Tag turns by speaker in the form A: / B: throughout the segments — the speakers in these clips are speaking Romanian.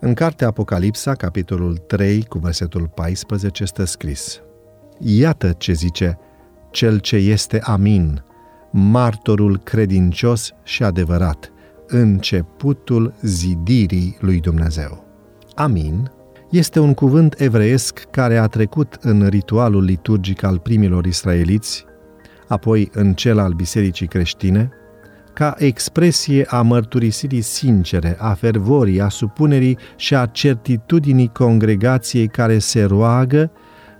A: În cartea Apocalipsa, capitolul 3, cu versetul 14, stă scris Iată ce zice cel ce este amin, martorul credincios și adevărat, începutul zidirii lui Dumnezeu. Amin este un cuvânt evreiesc care a trecut în ritualul liturgic al primilor israeliți, apoi în cel al bisericii creștine, ca expresie a mărturisirii sincere, a fervorii, a supunerii și a certitudinii congregației care se roagă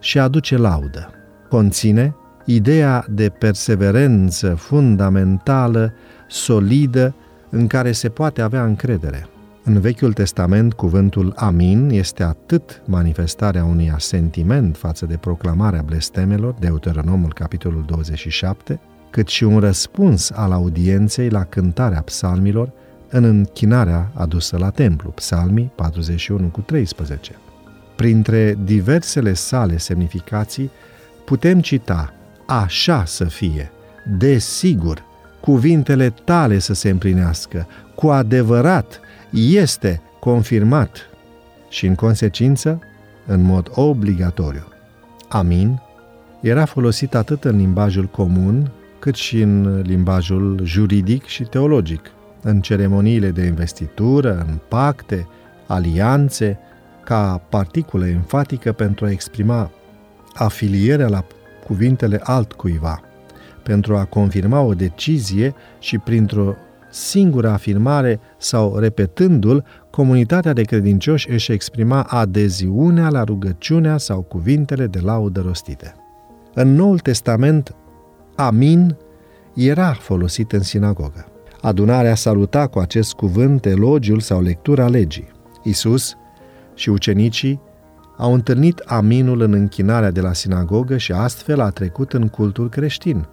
A: și aduce laudă. Conține ideea de perseverență fundamentală, solidă, în care se poate avea încredere. În Vechiul Testament, cuvântul amin este atât manifestarea unui asentiment față de proclamarea blestemelor, Deuteronomul capitolul 27, cât și un răspuns al audienței la cântarea psalmilor în închinarea adusă la templu, psalmii 41 cu 13. Printre diversele sale semnificații, putem cita așa să fie, desigur, cuvintele tale să se împlinească, cu adevărat, este confirmat și, în consecință, în mod obligatoriu. Amin era folosit atât în limbajul comun, cât și în limbajul juridic și teologic, în ceremoniile de investitură, în pacte, alianțe, ca particulă enfatică pentru a exprima afilierea la cuvintele altcuiva, pentru a confirma o decizie și printr-o singură afirmare sau repetându-l, comunitatea de credincioși își exprima adeziunea la rugăciunea sau cuvintele de laudă rostite. În Noul Testament, amin era folosit în sinagogă. Adunarea saluta cu acest cuvânt elogiul sau lectura legii. Isus și ucenicii au întâlnit aminul în închinarea de la sinagogă și astfel a trecut în cultul creștin,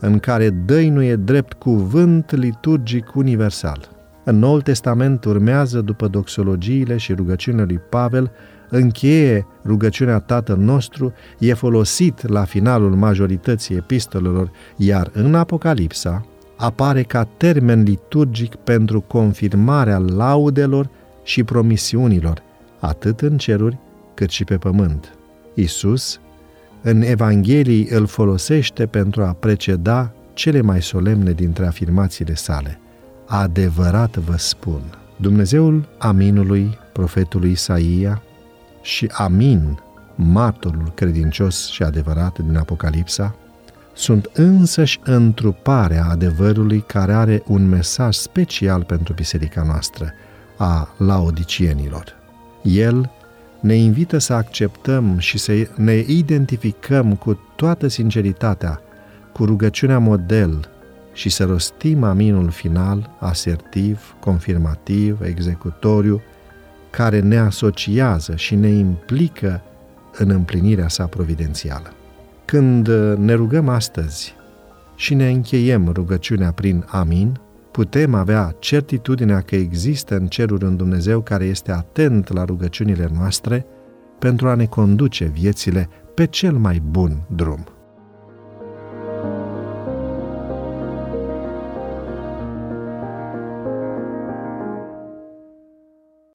A: în care dăinuie drept cuvânt liturgic universal. În Noul Testament urmează după doxologiile și rugăciunile lui Pavel, încheie rugăciunea Tatăl nostru, e folosit la finalul majorității epistolelor, iar în Apocalipsa apare ca termen liturgic pentru confirmarea laudelor și promisiunilor, atât în ceruri cât și pe pământ. Isus, în Evanghelii, îl folosește pentru a preceda cele mai solemne dintre afirmațiile sale. Adevărat vă spun, Dumnezeul Aminului, profetului Isaia, și Amin, martorul credincios și adevărat din Apocalipsa, sunt însăși întruparea adevărului care are un mesaj special pentru biserica noastră, a laodicienilor. El ne invită să acceptăm și să ne identificăm cu toată sinceritatea cu rugăciunea model și să rostim aminul final, asertiv, confirmativ, executoriu, care ne asociază și ne implică în împlinirea sa providențială. Când ne rugăm astăzi și ne încheiem rugăciunea prin amin, putem avea certitudinea că există în ceruri un Dumnezeu care este atent la rugăciunile noastre pentru a ne conduce viețile pe cel mai bun drum.